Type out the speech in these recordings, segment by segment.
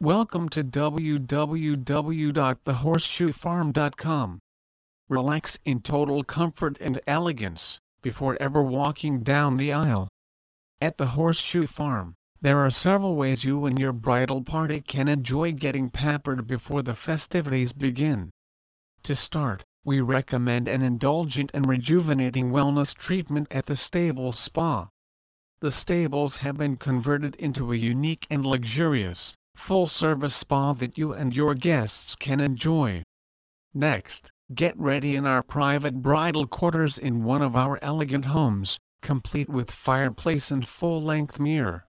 Welcome to www.thehorseshoefarm.com. Relax in total comfort and elegance before ever walking down the aisle. At the Horseshoe Farm, there are several ways you and your bridal party can enjoy getting pampered before the festivities begin. To start, we recommend an indulgent and rejuvenating wellness treatment at the Stable Spa. The stables have been converted into a unique and luxurious, full-service spa that you and your guests can enjoy. Next, get ready in our private bridal quarters in one of our elegant homes, complete with fireplace and full-length mirror.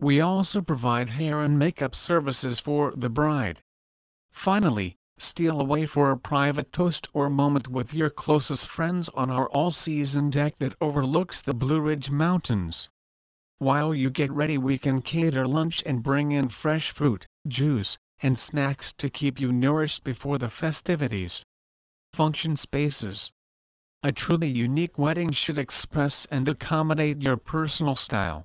We also provide hair and makeup services for the bride. Finally, steal away for a private toast or moment with your closest friends on our all-season deck that overlooks the Blue Ridge Mountains. While you get ready we can cater lunch and bring in fresh fruit, juice, and snacks to keep you nourished before the festivities. Function Spaces A truly unique wedding should express and accommodate your personal style.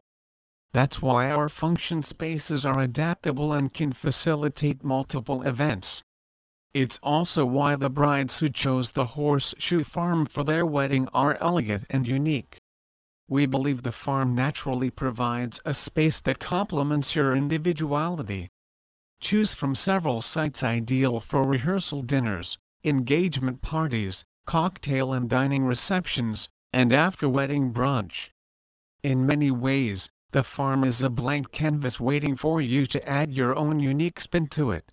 That's why our function spaces are adaptable and can facilitate multiple events. It's also why the brides who chose the Horseshoe Farm for their wedding are elegant and unique. We believe the farm naturally provides a space that complements your individuality. Choose from several sites ideal for rehearsal dinners, engagement parties, cocktail and dining receptions, and after-wedding brunch. In many ways, the farm is a blank canvas waiting for you to add your own unique spin to it.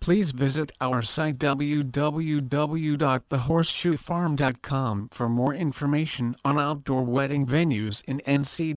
Please visit our site www.thehorseshoefarm.com for more information on outdoor wedding venues in NC